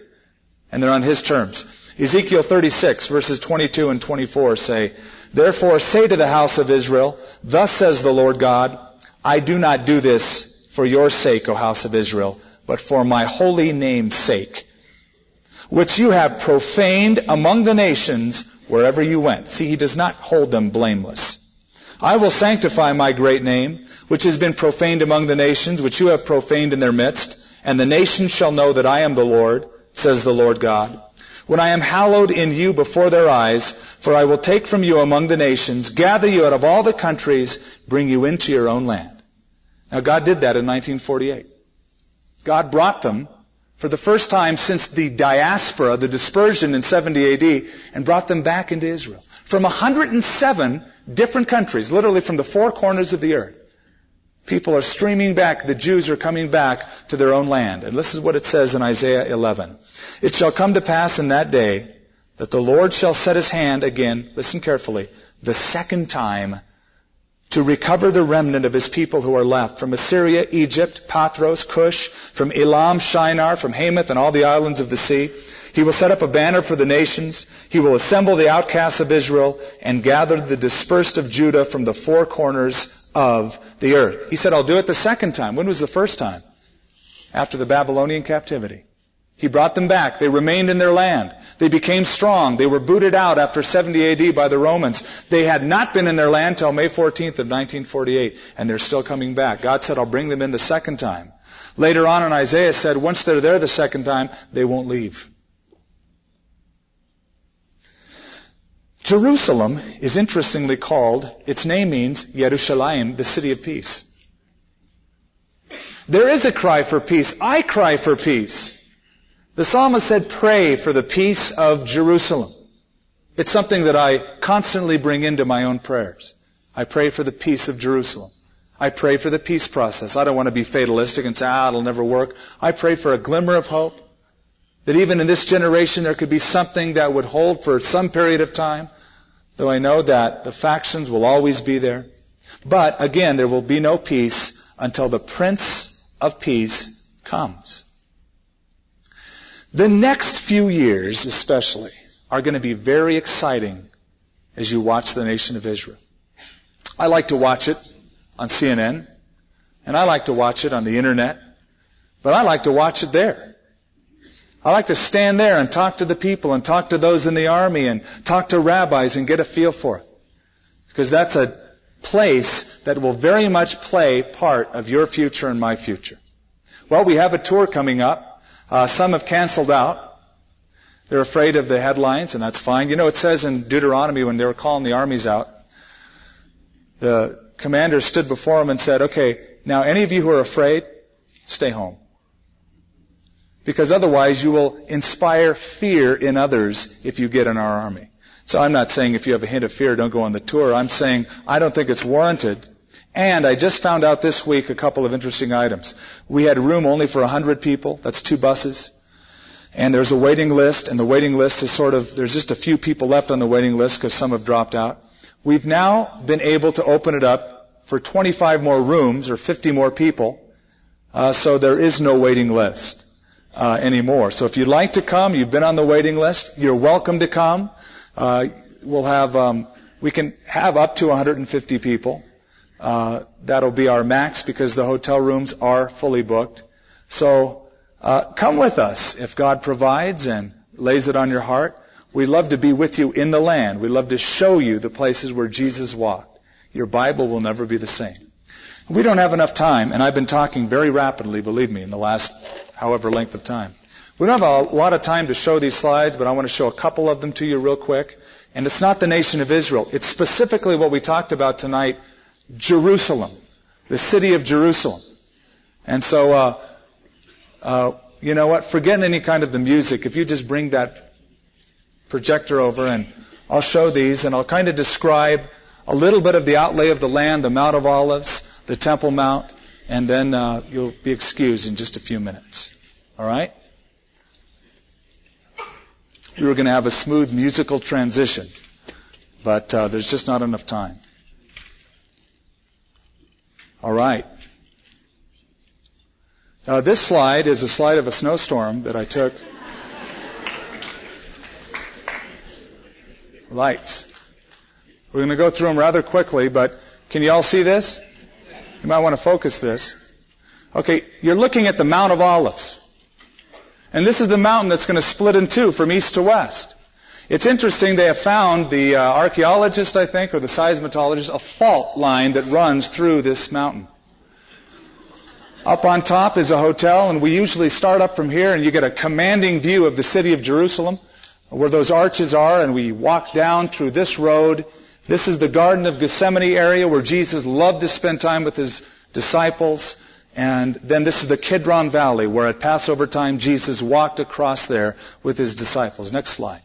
Speaker 1: And they're on his terms. Ezekiel 36 verses 22 and 24 say, Therefore say to the house of Israel, Thus says the Lord God, I do not do this for your sake, O house of Israel, but for my holy name's sake, which you have profaned among the nations wherever you went. See, he does not hold them blameless. I will sanctify my great name, which has been profaned among the nations, which you have profaned in their midst, and the nations shall know that I am the Lord, says the Lord God. When I am hallowed in you before their eyes, for I will take from you among the nations, gather you out of all the countries, bring you into your own land. Now God did that in 1948. God brought them for the first time since the diaspora, the dispersion in 70 AD, and brought them back into Israel. From 107 different countries, literally from the four corners of the earth. People are streaming back, the Jews are coming back to their own land. And this is what it says in Isaiah 11. It shall come to pass in that day that the Lord shall set his hand again, listen carefully, the second time to recover the remnant of his people who are left from Assyria, Egypt, Pathros, Cush, from Elam, Shinar, from Hamath and all the islands of the sea. He will set up a banner for the nations. He will assemble the outcasts of Israel and gather the dispersed of Judah from the four corners of the earth. He said, I'll do it the second time. When was the first time? After the Babylonian captivity. He brought them back. They remained in their land. They became strong. They were booted out after 70 AD by the Romans. They had not been in their land till May 14th of 1948, and they're still coming back. God said, I'll bring them in the second time. Later on in Isaiah said, once they're there the second time, they won't leave. Jerusalem is interestingly called, its name means Yerushalayim, the city of peace. There is a cry for peace. I cry for peace. The psalmist said, pray for the peace of Jerusalem. It's something that I constantly bring into my own prayers. I pray for the peace of Jerusalem. I pray for the peace process. I don't want to be fatalistic and say, ah, it'll never work. I pray for a glimmer of hope. That even in this generation there could be something that would hold for some period of time. Though I know that the factions will always be there. But again, there will be no peace until the Prince of Peace comes. The next few years, especially, are going to be very exciting as you watch the nation of Israel. I like to watch it on CNN, and I like to watch it on the internet, but I like to watch it there. I like to stand there and talk to the people and talk to those in the army and talk to rabbis and get a feel for it. Because that's a place that will very much play part of your future and my future. Well, we have a tour coming up uh, some have canceled out. They're afraid of the headlines, and that's fine. You know, it says in Deuteronomy when they were calling the armies out, the commander stood before them and said, okay, now any of you who are afraid, stay home. Because otherwise you will inspire fear in others if you get in our army. So I'm not saying if you have a hint of fear, don't go on the tour. I'm saying I don't think it's warranted and I just found out this week a couple of interesting items. We had room only for 100 people. That's two buses. And there's a waiting list, and the waiting list is sort of, there's just a few people left on the waiting list because some have dropped out. We've now been able to open it up for 25 more rooms or 50 more people. Uh, so there is no waiting list uh, anymore. So if you'd like to come, you've been on the waiting list, you're welcome to come. Uh, we'll have, um, we can have up to 150 people. Uh, that'll be our max because the hotel rooms are fully booked. So uh, come with us if God provides and lays it on your heart. We love to be with you in the land. We love to show you the places where Jesus walked. Your Bible will never be the same. We don't have enough time, and I've been talking very rapidly, believe me, in the last however length of time. We don't have a lot of time to show these slides, but I want to show a couple of them to you real quick. And it's not the nation of Israel. It's specifically what we talked about tonight, Jerusalem, the city of Jerusalem. And so, uh, uh, you know what? Forget any kind of the music. If you just bring that projector over and I'll show these and I'll kind of describe a little bit of the outlay of the land, the Mount of Olives, the Temple Mount, and then uh, you'll be excused in just a few minutes. All right? We were going to have a smooth musical transition, but uh, there's just not enough time. All right. Uh, this slide is a slide of a snowstorm that I took. Lights. We're going to go through them rather quickly, but can you all see this? You might want to focus this. Okay, you're looking at the Mount of Olives. And this is the mountain that's going to split in two from east to west. It's interesting, they have found, the uh, archaeologist, I think, or the seismologist, a fault line that runs through this mountain. Up on top is a hotel, and we usually start up from here, and you get a commanding view of the city of Jerusalem, where those arches are, and we walk down through this road. This is the Garden of Gethsemane area where Jesus loved to spend time with his disciples. And then this is the Kidron Valley, where at Passover time Jesus walked across there with his disciples. Next slide.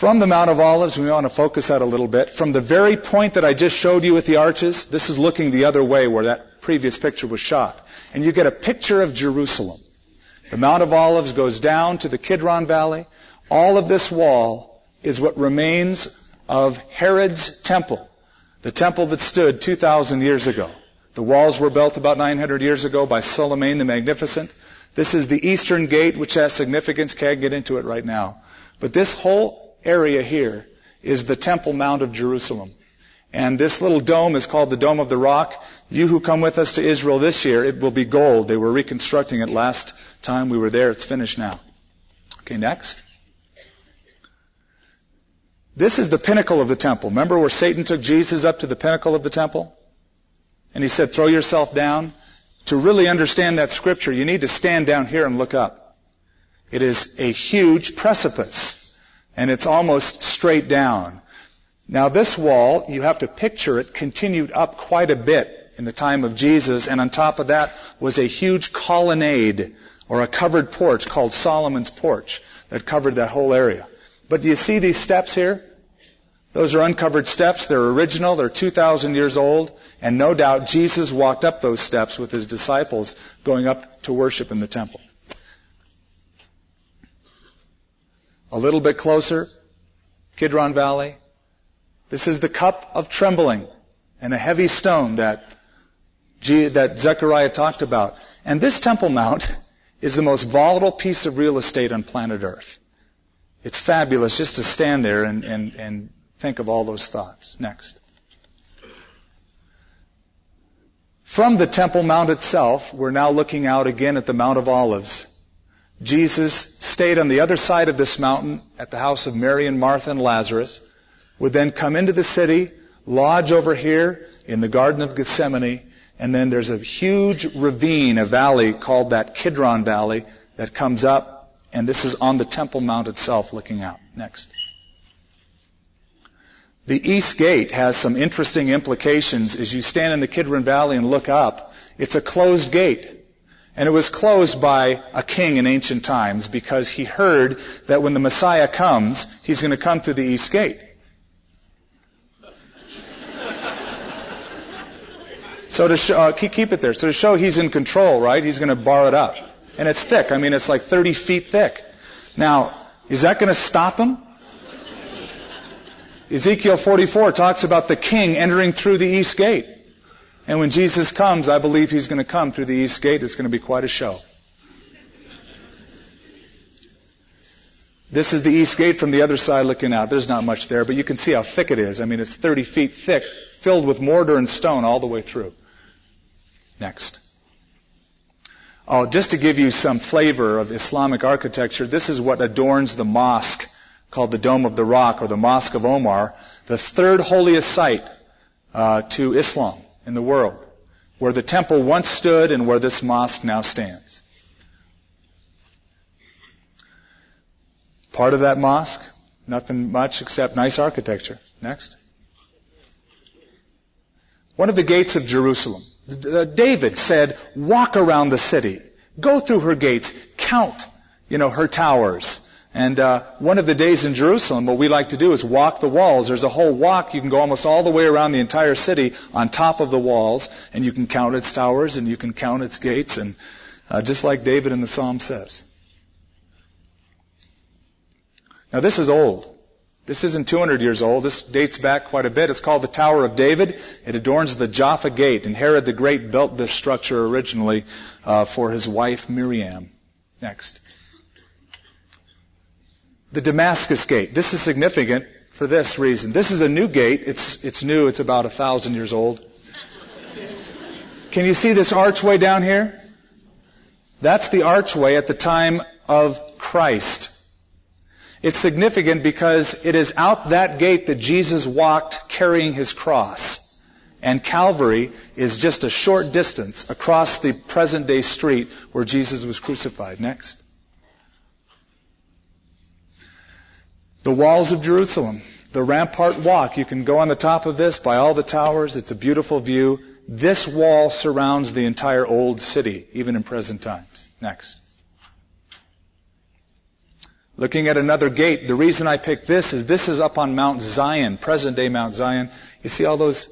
Speaker 1: From the Mount of Olives, we want to focus out a little bit. From the very point that I just showed you with the arches, this is looking the other way where that previous picture was shot. And you get a picture of Jerusalem. The Mount of Olives goes down to the Kidron Valley. All of this wall is what remains of Herod's temple, the temple that stood 2,000 years ago. The walls were built about 900 years ago by Suleiman the Magnificent. This is the eastern gate, which has significance. Can't get into it right now. But this whole area here is the Temple Mount of Jerusalem. And this little dome is called the Dome of the Rock. You who come with us to Israel this year, it will be gold. They were reconstructing it last time we were there. It's finished now. Okay, next. This is the pinnacle of the temple. Remember where Satan took Jesus up to the pinnacle of the temple? And he said, throw yourself down. To really understand that scripture, you need to stand down here and look up. It is a huge precipice and it's almost straight down. Now this wall, you have to picture it, continued up quite a bit in the time of Jesus, and on top of that was a huge colonnade or a covered porch called Solomon's porch that covered that whole area. But do you see these steps here? Those are uncovered steps. They're original. They're 2,000 years old. And no doubt Jesus walked up those steps with his disciples going up to worship in the temple. A little bit closer, Kidron Valley. This is the cup of trembling and a heavy stone that, that Zechariah talked about. And this Temple Mount is the most volatile piece of real estate on planet Earth. It's fabulous just to stand there and, and, and think of all those thoughts. Next. From the Temple Mount itself, we're now looking out again at the Mount of Olives. Jesus stayed on the other side of this mountain at the house of Mary and Martha and Lazarus, would then come into the city, lodge over here in the Garden of Gethsemane, and then there's a huge ravine, a valley called that Kidron Valley that comes up, and this is on the Temple Mount itself looking out. Next. The East Gate has some interesting implications as you stand in the Kidron Valley and look up. It's a closed gate. And it was closed by a king in ancient times because he heard that when the Messiah comes, he's going to come through the east gate. so to show, uh, keep it there. So to show he's in control, right? He's going to bar it up. And it's thick. I mean, it's like 30 feet thick. Now, is that going to stop him? Ezekiel 44 talks about the king entering through the east gate. And when Jesus comes, I believe he's going to come through the east gate. It's going to be quite a show. This is the east gate from the other side looking out. There's not much there, but you can see how thick it is. I mean, it's 30 feet thick, filled with mortar and stone all the way through. Next. Oh, just to give you some flavor of Islamic architecture, this is what adorns the mosque called the Dome of the Rock or the Mosque of Omar, the third holiest site uh, to Islam in the world, where the temple once stood and where this mosque now stands. Part of that mosque, nothing much except nice architecture. Next. One of the gates of Jerusalem. Uh, David said, walk around the city. Go through her gates. Count, you know, her towers. And uh, one of the days in Jerusalem, what we like to do is walk the walls. There's a whole walk. You can go almost all the way around the entire city on top of the walls, and you can count its towers and you can count its gates, and uh, just like David in the Psalm says. Now this is old. This isn't 200 years old. This dates back quite a bit. It's called the Tower of David. It adorns the Jaffa Gate, and Herod the Great built this structure originally uh, for his wife Miriam. Next. The Damascus Gate. This is significant for this reason. This is a new gate. It's, it's new. It's about a thousand years old. Can you see this archway down here? That's the archway at the time of Christ. It's significant because it is out that gate that Jesus walked carrying his cross. And Calvary is just a short distance across the present day street where Jesus was crucified. Next. The walls of Jerusalem. The rampart walk. You can go on the top of this by all the towers. It's a beautiful view. This wall surrounds the entire old city, even in present times. Next. Looking at another gate, the reason I picked this is this is up on Mount Zion, present day Mount Zion. You see all those?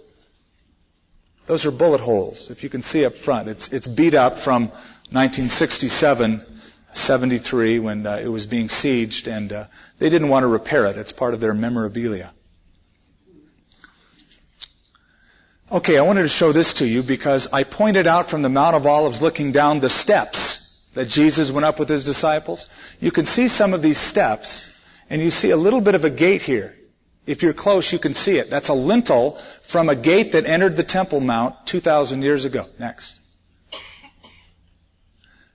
Speaker 1: Those are bullet holes, if you can see up front. It's, it's beat up from 1967, 73 when uh, it was being sieged and uh, they didn't want to repair it. It's part of their memorabilia. Okay, I wanted to show this to you because I pointed out from the Mount of Olives looking down the steps that Jesus went up with his disciples, you can see some of these steps, and you see a little bit of a gate here. If you're close, you can see it. That's a lintel from a gate that entered the Temple Mount 2,000 years ago. Next.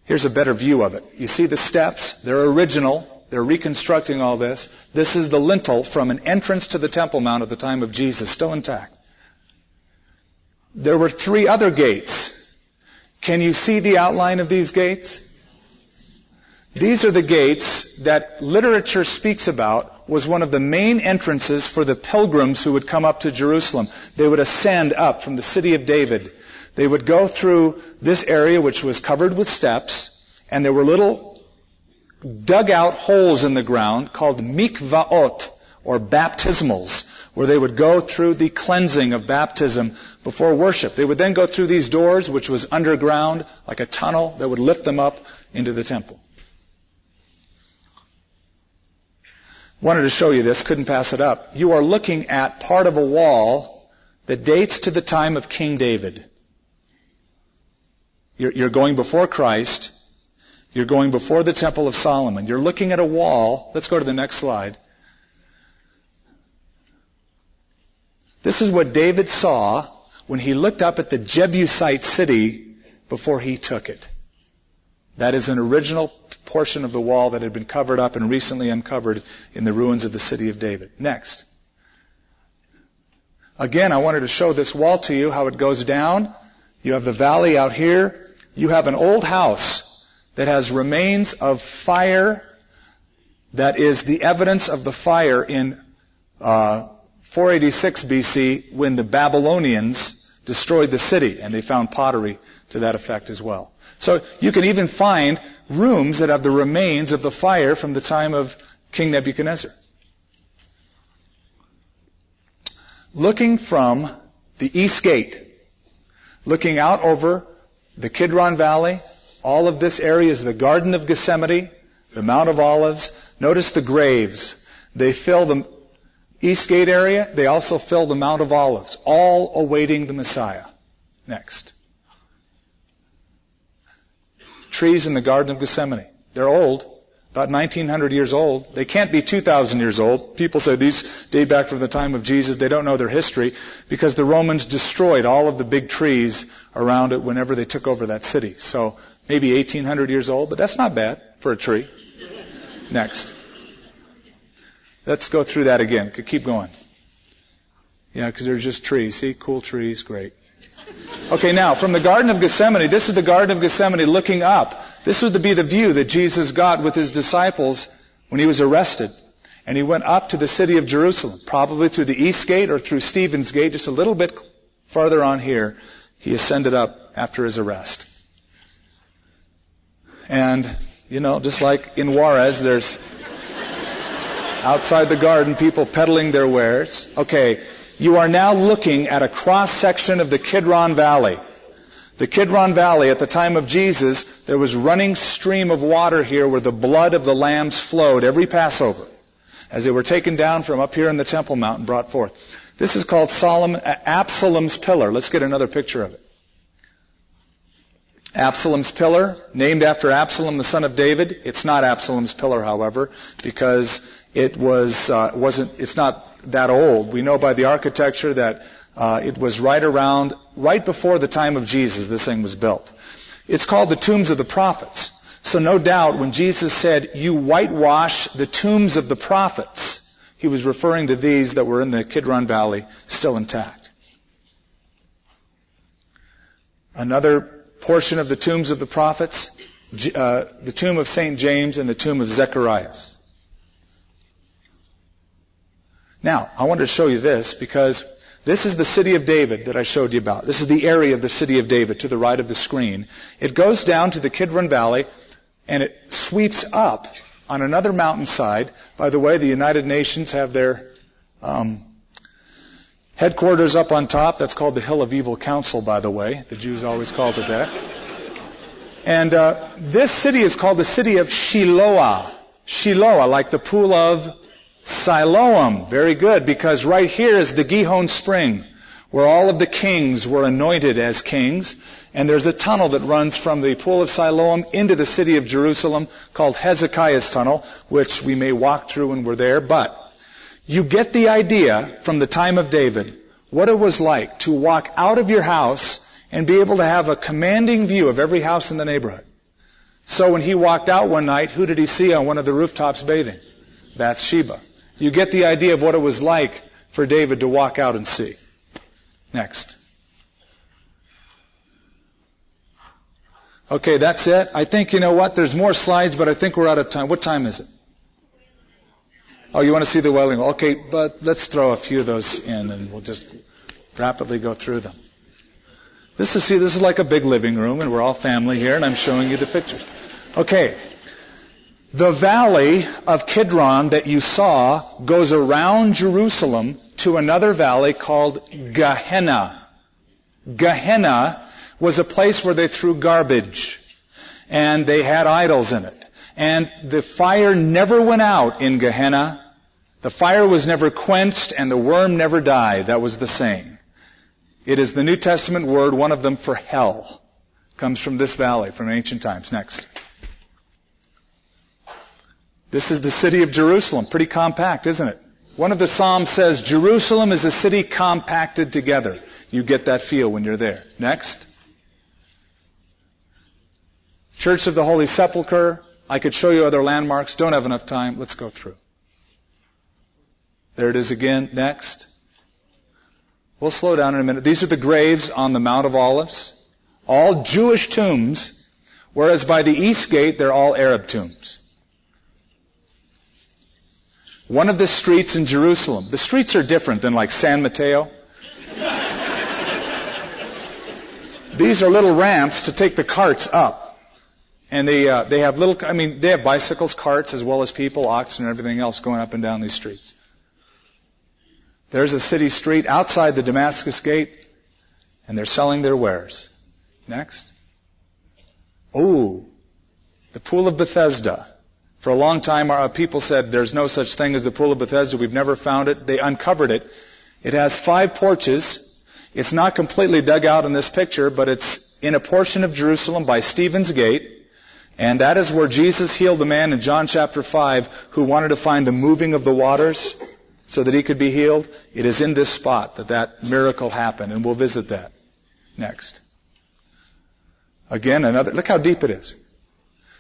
Speaker 1: Here's a better view of it. You see the steps? They're original. They're reconstructing all this. This is the lintel from an entrance to the Temple Mount at the time of Jesus, still intact. There were three other gates. Can you see the outline of these gates? These are the gates that literature speaks about was one of the main entrances for the pilgrims who would come up to Jerusalem. They would ascend up from the city of David. They would go through this area which was covered with steps, and there were little dug out holes in the ground called mikvaot, or baptismals, where they would go through the cleansing of baptism before worship. They would then go through these doors, which was underground, like a tunnel that would lift them up into the temple. Wanted to show you this, couldn't pass it up. You are looking at part of a wall that dates to the time of King David. You're, going before Christ. You're going before the Temple of Solomon. You're looking at a wall. Let's go to the next slide. This is what David saw when he looked up at the Jebusite city before he took it. That is an original portion of the wall that had been covered up and recently uncovered in the ruins of the city of David. Next. Again, I wanted to show this wall to you, how it goes down. You have the valley out here. You have an old house that has remains of fire that is the evidence of the fire in uh, 486 BC when the Babylonians destroyed the city and they found pottery to that effect as well. So you can even find rooms that have the remains of the fire from the time of King Nebuchadnezzar. Looking from the east gate, looking out over the Kidron Valley, all of this area is the Garden of Gethsemane, the Mount of Olives. Notice the graves. They fill the east gate area. They also fill the Mount of Olives, all awaiting the Messiah. Next trees in the Garden of Gethsemane. They're old. About 1900 years old. They can't be 2000 years old. People say these date back from the time of Jesus. They don't know their history because the Romans destroyed all of the big trees around it whenever they took over that city. So maybe 1800 years old, but that's not bad for a tree. Next. Let's go through that again. Keep going. Yeah, because they're just trees. See, cool trees, great. Okay, now, from the Garden of Gethsemane, this is the Garden of Gethsemane looking up. This would be the view that Jesus got with his disciples when he was arrested. And he went up to the city of Jerusalem, probably through the east gate or through Stephen's gate, just a little bit farther on here. He ascended up after his arrest. And, you know, just like in Juarez, there's outside the garden people peddling their wares. Okay, you are now looking at a cross section of the Kidron Valley. The Kidron Valley, at the time of Jesus, there was running stream of water here where the blood of the lambs flowed every Passover as they were taken down from up here in the Temple Mount and brought forth. This is called Solomon, Absalom's Pillar. Let's get another picture of it. Absalom's Pillar, named after Absalom, the son of David. It's not Absalom's Pillar, however, because it was uh, wasn't. It's not that old. We know by the architecture that uh, it was right around, right before the time of Jesus, this thing was built. It's called the tombs of the prophets. So no doubt when Jesus said, you whitewash the tombs of the prophets, he was referring to these that were in the Kidron Valley still intact. Another portion of the tombs of the prophets, uh, the tomb of St. James and the tomb of Zacharias. Now, I wanted to show you this because this is the city of David that I showed you about. This is the area of the city of David to the right of the screen. It goes down to the Kidron Valley and it sweeps up on another mountainside. By the way, the United Nations have their um, headquarters up on top. That's called the Hill of Evil Counsel, by the way. The Jews always called it that. And uh, this city is called the city of Shiloah. Shiloah, like the pool of Siloam. Very good, because right here is the Gihon Spring, where all of the kings were anointed as kings. And there's a tunnel that runs from the pool of Siloam into the city of Jerusalem called Hezekiah's Tunnel, which we may walk through when we're there. But you get the idea from the time of David what it was like to walk out of your house and be able to have a commanding view of every house in the neighborhood. So when he walked out one night, who did he see on one of the rooftops bathing? Bathsheba. You get the idea of what it was like for David to walk out and see. Next. Okay, that's it. I think, you know what, there's more slides, but I think we're out of time. What time is it? Oh, you want to see the Wall? Okay, but let's throw a few of those in and we'll just rapidly go through them. This is, see, this is like a big living room and we're all family here and I'm showing you the pictures. Okay, the valley of Kidron that you saw goes around Jerusalem to another valley called Gehenna. Gehenna was a place where they threw garbage and they had idols in it. And the fire never went out in Gehenna. The fire was never quenched and the worm never died. That was the saying. It is the New Testament word, one of them for hell. Comes from this valley, from ancient times. Next. This is the city of Jerusalem. Pretty compact, isn't it? One of the Psalms says, Jerusalem is a city compacted together. You get that feel when you're there. Next. Church of the Holy Sepulchre. I could show you other landmarks. Don't have enough time. Let's go through. There it is again. Next. We'll slow down in a minute. These are the graves on the Mount of Olives. All Jewish tombs, whereas by the east gate, they're all Arab tombs. One of the streets in Jerusalem. The streets are different than like San Mateo. These are little ramps to take the carts up. And they, uh, they have little, I mean, they have bicycles, carts, as well as people, oxen, and everything else going up and down these streets. There's a city street outside the Damascus gate, and they're selling their wares. Next. Oh, the Pool of Bethesda. For a long time, our people said there's no such thing as the Pool of Bethesda. We've never found it. They uncovered it. It has five porches. It's not completely dug out in this picture, but it's in a portion of Jerusalem by Stephen's Gate. And that is where Jesus healed the man in John chapter 5 who wanted to find the moving of the waters so that he could be healed. It is in this spot that that miracle happened, and we'll visit that next. Again, another, look how deep it is.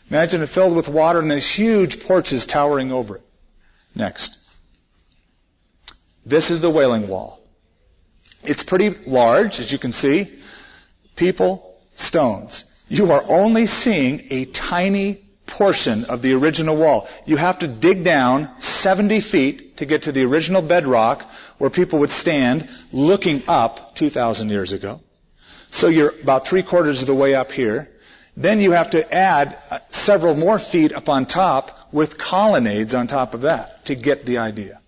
Speaker 1: Imagine it filled with water and these huge porches towering over it. Next. This is the Wailing Wall. It's pretty large, as you can see. People, stones. You are only seeing a tiny portion of the original wall. You have to dig down 70 feet to get to the original bedrock where people would stand looking up 2,000 years ago. So you're about three quarters of the way up here. Then you have to add uh, several more feet up on top with colonnades on top of that to get the idea.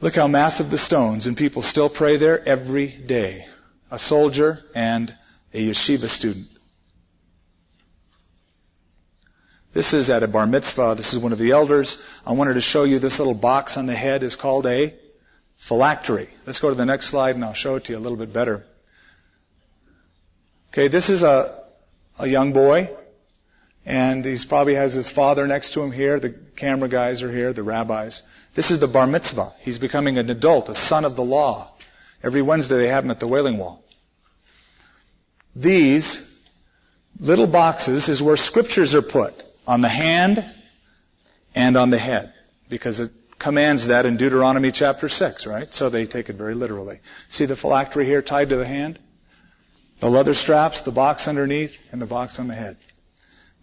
Speaker 1: Look how massive the stones, and people still pray there every day. A soldier and a yeshiva student. This is at a bar mitzvah. This is one of the elders. I wanted to show you this little box on the head is called a phylactery. Let's go to the next slide and I'll show it to you a little bit better. Okay, this is a, a young boy and he probably has his father next to him here. The camera guys are here, the rabbis. This is the bar mitzvah. He's becoming an adult, a son of the law. Every Wednesday they have him at the Wailing Wall. These little boxes is where scriptures are put on the hand and on the head because it commands that in Deuteronomy chapter 6, right? So they take it very literally. See the phylactery here tied to the hand? The leather straps, the box underneath, and the box on the head.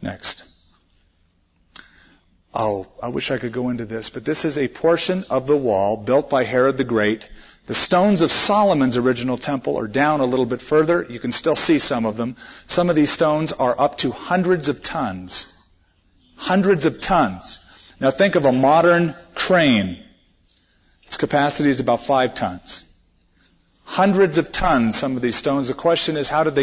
Speaker 1: Next. Oh, I wish I could go into this, but this is a portion of the wall built by Herod the Great. The stones of Solomon's original temple are down a little bit further. You can still see some of them. Some of these stones are up to hundreds of tons. Hundreds of tons. Now think of a modern crane. Its capacity is about five tons. Hundreds of tons, some of these stones. The question is, how did they